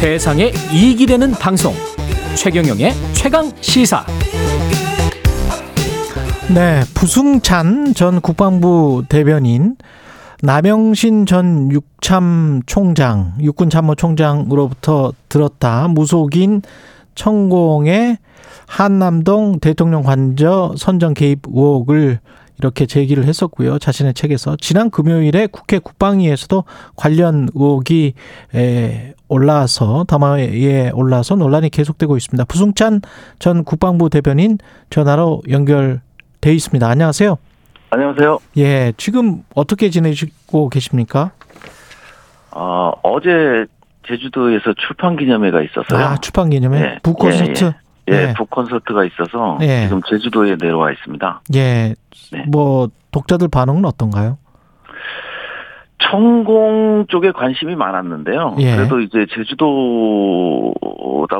세상에 이익이 되는 방송 최경영의 최강 시사 네, 부승찬 전 국방부 대변인 남영신 전 육참 총장, 육군 참모 총장으로부터 들었다. 무속인 천공의 한남동 대통령 관저 선정 개입 의혹을 이렇게 제기를 했었고요. 자신의 책에서 지난 금요일에 국회 국방위에서도 관련 의혹이 올라와서 담화에 올라서 논란이 계속되고 있습니다. 부승찬 전 국방부 대변인 전화로 연결돼 있습니다. 안녕하세요. 안녕하세요. 예, 지금 어떻게 지내시고 계십니까? 어, 어제 제주도에서 출판 기념회가 있었어요. 아, 출판 기념회? 예, 북콘서트? 예, 예. 예, 네. 북 콘서트가 있어서 예. 지금 제주도에 내려와 있습니다. 예. 네. 뭐 독자들 반응은 어떤가요? 천공 쪽에 관심이 많았는데요. 예. 그래도 이제 제주도다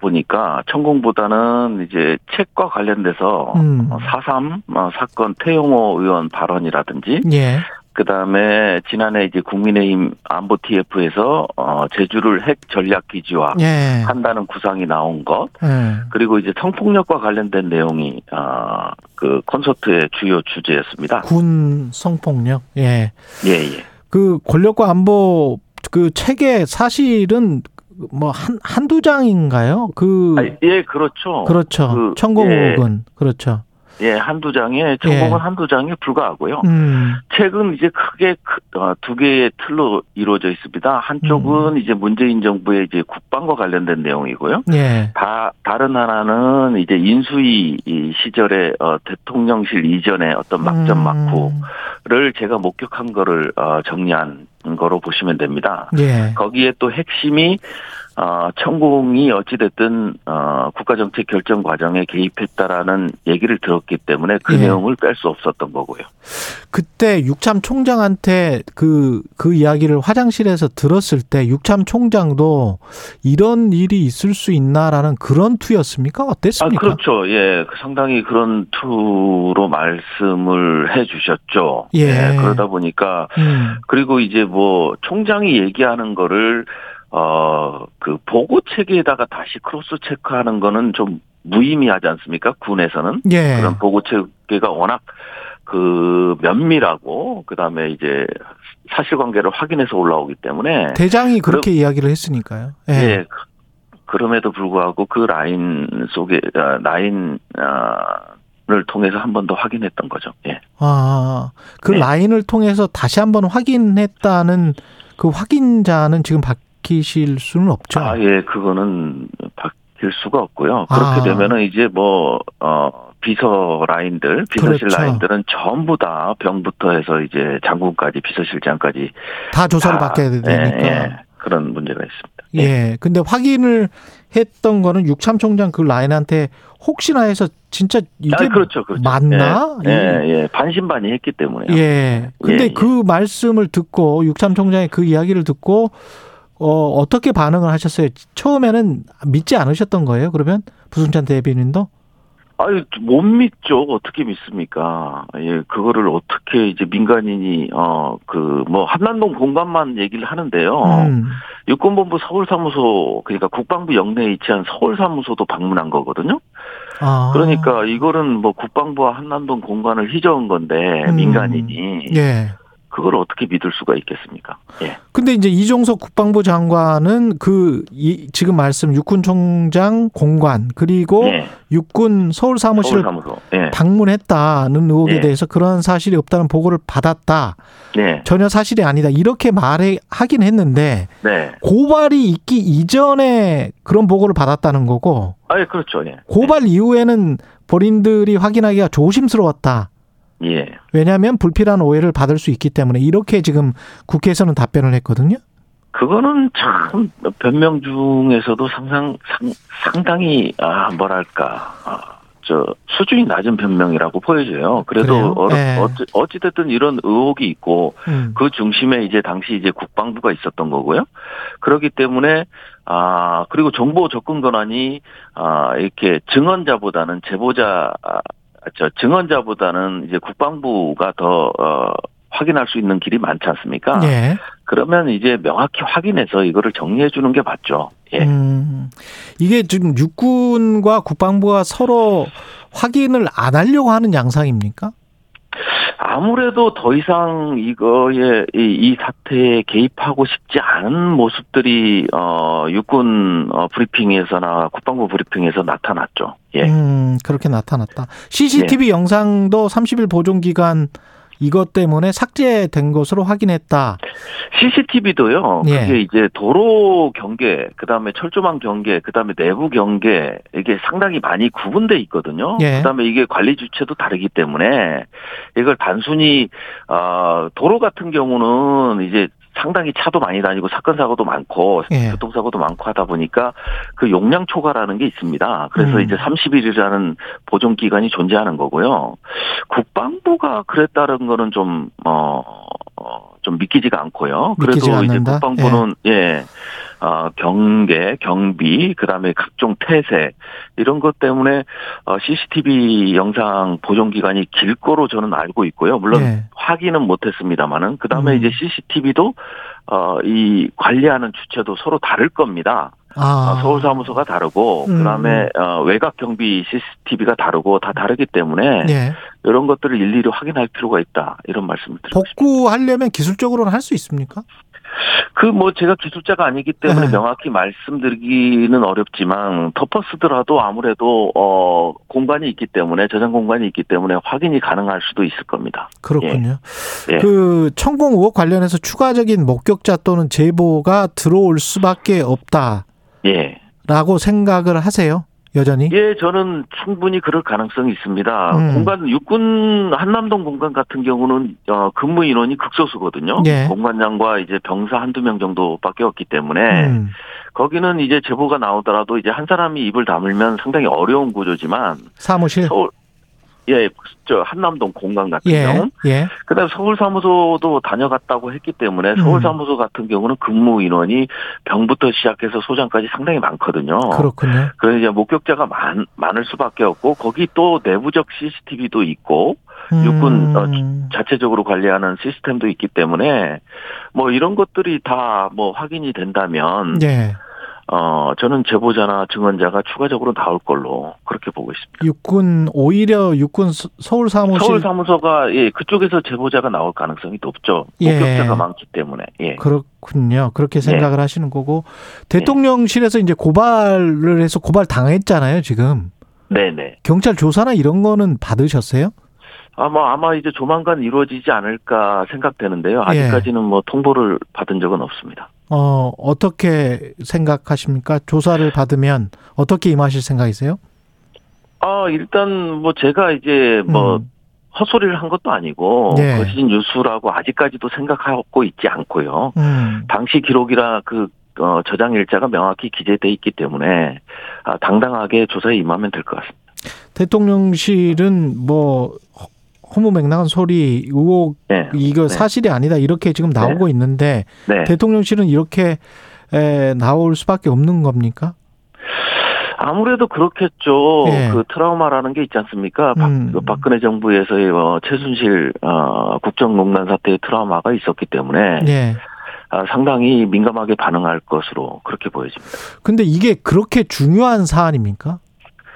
보니까 천공보다는 이제 책과 관련돼서 음. 4.3 어, 사건 태용호 의원 발언이라든지 예. 그 다음에 지난해 이제 국민의힘 안보 TF에서 어 제주를 핵 전략 기지화 예. 한다는 구상이 나온 것 예. 그리고 이제 성폭력과 관련된 내용이 어그 콘서트의 주요 주제였습니다. 군 성폭력 예. 예, 예. 그 권력과 안보 그 책에 사실은 뭐 한 한두 장인가요? 그 아, 예, 그렇죠. 그렇죠. 그, 천공욱은 예. 그렇죠. 예, 한두 장에 전공은 예. 한두 장에 불과하고요. 음. 책은 이제 크게 어, 두 개의 틀로 이루어져 있습니다. 한쪽은 음. 이제 문재인 정부의 이제 국방과 관련된 내용이고요. 예. 다 다른 하나는 이제 인수위 시절에 어, 대통령실 이전에 어떤 막전 막후를 음. 제가 목격한 거를 어, 정리한 거로 보시면 됩니다. 예. 거기에 또 핵심이 어, 천공이 어찌됐든, 어, 국가정책 결정 과정에 개입했다라는 얘기를 들었기 때문에 그 예. 내용을 뺄 수 없었던 거고요. 그때 육참 총장한테 그, 그 이야기를 화장실에서 들었을 때 육참 총장도 이런 일이 있을 수 있나라는 그런 투였습니까? 어땠습니까? 아, 그렇죠. 예. 그 상당히 그런 투로 말씀을 해 주셨죠. 예. 예. 그러다 보니까, 음. 그리고 이제 뭐, 총장이 얘기하는 거를 어, 그 보고 체계에다가 다시 크로스 체크하는 거는 좀 무의미하지 않습니까? 군에서는. 예. 그런 보고 체계가 워낙 그 면밀하고 그다음에 이제 사실관계를 확인해서 올라오기 때문에 대장이 그렇게 그럼, 이야기를 했으니까요. 예. 예. 그럼에도 불구하고 그 라인 속에 아, 라인 을 통해서 한 번 더 확인했던 거죠. 예. 아, 그 네. 라인을 통해서 다시 한 번 확인했다는 그 확인자는 지금 박 바뀌실 수는 없죠. 아, 예, 그거는 바뀔 수가 없고요. 그렇게 아. 되면은 이제 뭐, 어, 비서 라인들, 비서실 그렇죠. 라인들은 전부 다 병부터 해서 이제 장군까지 비서실장까지 다 조사를 다, 받게 되니까 예, 예, 그런 문제가 있습니다. 예. 예. 근데 확인을 했던 거는 육참 총장 그 라인한테 혹시나 해서 진짜 이게 아, 그렇죠, 그렇죠. 맞나? 예, 예, 예. 반신반의 했기 때문에. 예. 근데 예, 그 예. 말씀을 듣고 육참 총장의 그 이야기를 듣고 어, 어떻게 반응을 하셨어요? 처음에는 믿지 않으셨던 거예요? 그러면 부승찬 대변인도? 아유, 못 믿죠. 어떻게 믿습니까? 예, 그거를 어떻게 이제 민간인이, 어, 그, 뭐, 한남동 공간만 얘기를 하는데요. 음. 육군본부 서울사무소, 그러니까 국방부 영내에 위치한 서울사무소도 방문한 거거든요. 아. 그러니까 이거는 뭐 국방부와 한남동 공간을 휘저은 건데, 음. 민간인이. 예. 그걸 어떻게 믿을 수가 있겠습니까? 예. 근데 이제 이종석 국방부 장관은 그 이, 지금 말씀 육군 총장 공관 그리고 예. 육군 서울 사무실 예. 방문했다는 의혹에 예. 대해서 그런 사실이 없다는 보고를 받았다. 네. 전혀 사실이 아니다. 이렇게 말해 하긴 했는데 네. 고발이 있기 이전에 그런 보고를 받았다는 거고. 아, 그렇죠. 예. 고발 이후에는 본인들이 확인하기가 조심스러웠다. 예. 왜냐하면 불필요한 오해를 받을 수 있기 때문에 이렇게 지금 국회에서는 답변을 했거든요. 그거는 참 변명 중에서도 상상 상, 상당히 아 뭐랄까 아, 저 수준이 낮은 변명이라고 보여져요. 그래도 어, 네. 어찌, 어찌 됐든 이런 의혹이 있고 음. 그 중심에 이제 당시 이제 국방부가 있었던 거고요. 그렇기 때문에 아 그리고 정보 접근 권한이 아 이렇게 증언자보다는 제보자 저 증언자보다는 이제 국방부가 더 어, 확인할 수 있는 길이 많지 않습니까? 예. 그러면 이제 명확히 확인해서 이거를 정리해 주는 게 맞죠. 예. 음, 이게 지금 육군과 국방부가 서로 확인을 안 하려고 하는 양상입니까? 아무래도 더 이상 이거에 이, 이 사태에 개입하고 싶지 않은 모습들이 어 육군 어 브리핑에서나 국방부 브리핑에서 나타났죠. 예. 음, 그렇게 나타났다. CCTV 네. 영상도 30일 보존 기간 이것 때문에 삭제된 것으로 확인했다. CCTV도요. 예. 그게 이제 도로 경계, 그다음에 철조망 경계, 그다음에 내부 경계 이게 상당히 많이 구분돼 있거든요. 예. 그다음에 이게 관리 주체도 다르기 때문에 이걸 단순히 어 도로 같은 경우는 이제 상당히 차도 많이 다니고 사건 사고도 많고 예. 교통사고도 많고 하다 보니까 그 용량 초과라는 게 있습니다. 그래서 음. 이제 30일이라는 보존 기간이 존재하는 거고요. 국방 부가 그랬다는 거는 좀 어, 어, 좀 믿기지가 않고요. 그래도 이제 국방부는 예. 예. 어, 경계, 경비, 그 다음에 각종 태세, 이런 것 때문에, 어, CCTV 영상 보존 기간이 길 거로 저는 알고 있고요. 물론 네. 확인은 못 했습니다만은, 그 다음에 음. 이제 CCTV도, 어, 이 관리하는 주체도 서로 다를 겁니다. 아. 어, 서울 사무소가 다르고 음. 그다음에 어, 외곽 경비 CCTV가 다르고 다 다르기 때문에 네. 이런 것들을 일일이 확인할 필요가 있다 이런 말씀을 드리고 복구하려면 기술적으로는 할 수 있습니까? 그 뭐 제가 기술자가 아니기 때문에 네. 명확히 말씀드리기는 어렵지만 덮어쓰더라도 아무래도 어 공간이 있기 때문에 저장 공간이 있기 때문에 확인이 가능할 수도 있을 겁니다. 그렇군요. 예. 예. 그 천공 의혹 관련해서 추가적인 목격자 또는 제보가 들어올 수밖에 없다. 예. 라고 생각을 하세요? 여전히? 예, 저는 충분히 그럴 가능성이 있습니다. 음. 공간 육군 한남동 공간 같은 경우는 어, 근무 인원이 극소수거든요. 예. 공관장과 이제 병사 한두 명 정도밖에 없기 때문에 음. 거기는 이제 제보가 나오더라도 이제 한 사람이 입을 다물면 상당히 어려운 구조지만 사무실 서울 예, 저 한남동 공간 같은 예, 경우. 예. 그다음 서울 사무소도 다녀갔다고 했기 때문에 음. 서울 사무소 같은 경우는 근무 인원이 병부터 시작해서 소장까지 상당히 많거든요. 그렇군요. 그래서 이제 목격자가 많 많을 수밖에 없고 거기 또 내부적 CCTV도 있고 육군 어, 음. 자체적으로 관리하는 시스템도 있기 때문에 뭐 이런 것들이 다 뭐 확인이 된다면 예. 어, 저는 제보자나 증언자가 추가적으로 나올 걸로 그렇게 보고 있습니다. 육군, 오히려 육군 서울 사무실. 서울 사무소가, 예, 그쪽에서 제보자가 나올 가능성이 높죠. 목격자가 예. 많기 때문에, 예. 그렇군요. 그렇게 생각을 예. 하시는 거고. 대통령실에서 이제 고발을 해서 고발 당했잖아요, 지금. 네네. 경찰 조사나 이런 거는 받으셨어요? 아마 아마 이제 조만간 이루어지지 않을까 생각되는데요. 예. 아직까지는 뭐 통보를 받은 적은 없습니다. 어, 어떻게 생각하십니까? 조사를 받으면 어떻게 임하실 생각이세요? 아, 일단 뭐 제가 이제 뭐 음. 헛소리를 한 것도 아니고 네. 거짓 뉴스라고 아직까지도 생각하고 있지 않고요. 음. 당시 기록이라 그 어, 저장 일자가 명확히 기재돼 있기 때문에 아, 당당하게 조사에 임하면 될 것 같습니다. 대통령실은 뭐 허무 맹랑한 소리, 의혹 네. 이거 네. 사실이 아니다 이렇게 지금 나오고 네. 있는데 네. 대통령실은 이렇게 에, 나올 수밖에 없는 겁니까? 아무래도 그렇겠죠. 예. 그 트라우마라는 게 있지 않습니까? 음. 박, 박근혜 정부에서의 어, 최순실 어, 국정농단 사태의 트라우마가 있었기 때문에 예. 아, 상당히 민감하게 반응할 것으로 그렇게 보여집니다. 근데 이게 그렇게 중요한 사안입니까?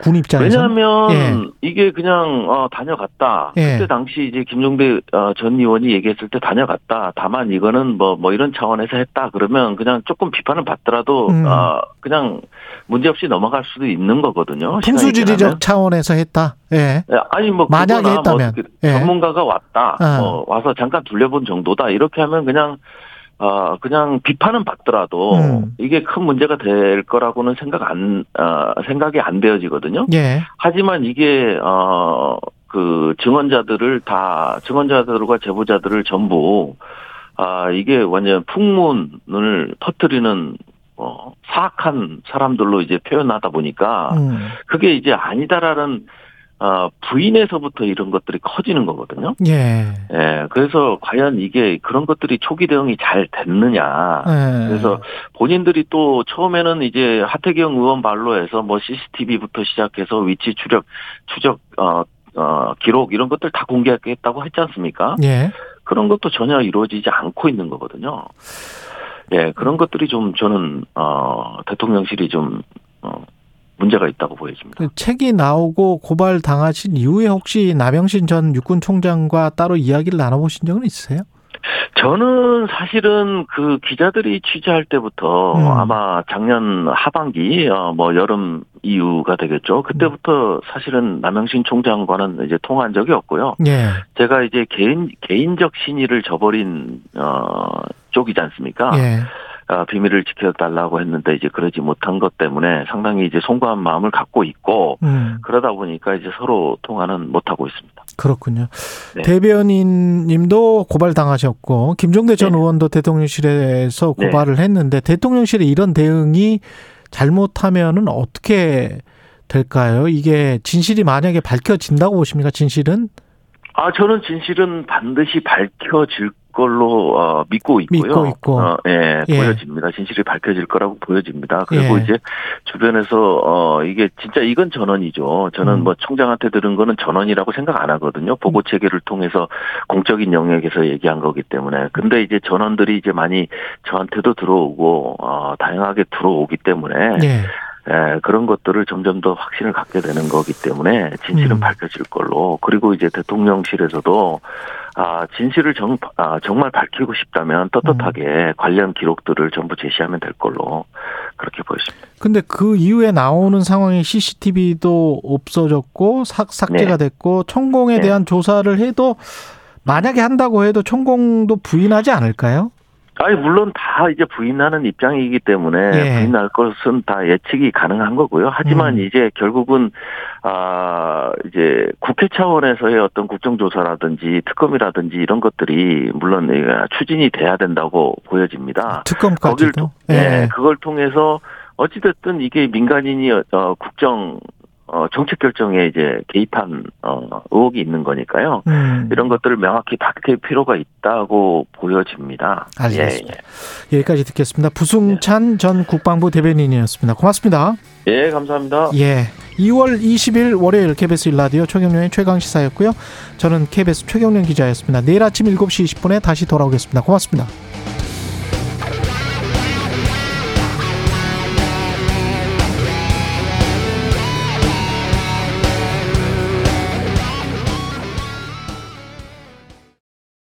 군 입장에서 왜냐하면 예. 이게 그냥 어, 다녀갔다. 예. 그때 당시 이제 김종배 어, 전 의원이 얘기했을 때 다녀갔다. 다만 이거는 뭐뭐 뭐 이런 차원에서 했다. 그러면 그냥 조금 비판을 받더라도 음. 어, 그냥 문제 없이 넘어갈 수도 있는 거거든요. 풍수지리적 차원에서 했다. 예. 예 아니 뭐 만약에 뭐 했다면 뭐 전문가가 왔다. 어. 뭐 와서 잠깐 둘려본 정도다. 이렇게 하면 그냥 어, 그냥 비판은 받더라도 음. 이게 큰 문제가 될 거라고는 생각 안, 어, 생각이 안 되어지거든요. 예. 하지만 이게, 어, 그 증언자들을 다, 증언자들과 제보자들을 전부, 아, 이게 완전 풍문을 터트리는 어, 사악한 사람들로 이제 표현하다 보니까 음. 그게 이제 아니다라는 어, 부인에서부터 이런 것들이 커지는 거거든요. 예. 예. 그래서 과연 이게 그런 것들이 초기 대응이 잘 됐느냐. 예. 그래서 본인들이 또 처음에는 이제 하태경 의원 발로 해서 뭐 CCTV부터 시작해서 위치 추적, 추적, 어, 어, 기록 이런 것들 다 공개하겠다고 했지 않습니까? 예. 그런 것도 전혀 이루어지지 않고 있는 거거든요. 예, 그런 것들이 좀 저는 어 대통령실이 좀 어, 문제가 있다고 보여집니다. 그 책이 나오고 고발 당하신 이후에 혹시 나병신 전 육군 총장과 따로 이야기를 나눠보신 적은 있으세요? 저는 사실은 그 기자들이 취재할 때부터 음. 아마 작년 하반기 어, 뭐 여름 이후가 되겠죠. 그때부터 사실은 남영신 총장과는 이제 통화한 적이 없고요. 예. 제가 이제 개인 개인적 신의를 저버린 어 쪽이지 않습니까? 예. 어, 비밀을 지켜달라고 했는데 이제 그러지 못한 것 때문에 상당히 이제 송구한 마음을 갖고 있고 음. 그러다 보니까 이제 서로 통화는 못 하고 있습니다. 그렇군요. 네. 대변인님도 고발 당하셨고 김종대 전 네. 의원도 대통령실에서 네. 고발을 네. 했는데 대통령실의 이런 대응이 잘못하면은 어떻게 될까요? 이게 진실이 만약에 밝혀진다고 보십니까? 진실은? 아, 저는 진실은 반드시 밝혀질 걸로 어, 믿고 있고요. 믿고 있고. 어, 예, 예, 보여집니다. 진실이 밝혀질 거라고 보여집니다. 그리고 예. 이제 주변에서 어 이게 진짜 이건 전원이죠. 저는 음. 뭐 총장한테 들은 거는 전원이라고 생각 안 하거든요. 보고 체계를 통해서 공적인 영역에서 얘기한 거기 때문에. 근데 이제 전원들이 이제 많이 저한테도 들어오고 어 다양하게 들어오기 때문에 예. 예, 그런 것들을 점점 더 확신을 갖게 되는 거기 때문에 진실은 음. 밝혀질 걸로 그리고 이제 대통령실에서도 아, 진실을 정, 아, 정말 밝히고 싶다면 떳떳하게 음. 관련 기록들을 전부 제시하면 될 걸로 그렇게 보였습니다. 근데 그 이후에 나오는 상황이 CCTV도 없어졌고 삭, 삭제가 네. 됐고 천공에 네. 대한 조사를 해도 만약에 한다고 해도 천공도 부인하지 않을까요? 아니 물론 다 이제 부인하는 입장이기 때문에 예. 부인할 것은 다 예측이 가능한 거고요. 하지만 음. 이제 결국은 아 이제 국회 차원에서의 어떤 국정조사라든지 특검이라든지 이런 것들이 물론 추진이 돼야 된다고 보여집니다. 특검까지도. 예. 네, 그걸 통해서 어찌됐든 이게 민간인이 어, 국정 어, 정책 결정에 이제 개입한 어, 의혹이 있는 거니까요. 음. 이런 것들을 명확히 밝힐 필요가 있다고 보여집니다. 알겠습니다. 예, 예. 여기까지 듣겠습니다. 부승찬 예. 전 국방부 대변인이었습니다. 고맙습니다. 예, 감사합니다. 예. 2월 20일 월요일 KBS 일라디오 최경련의 최강 시사였고요. 저는 KBS 최경련 기자였습니다. 내일 아침 7시 20분에 다시 돌아오겠습니다. 고맙습니다.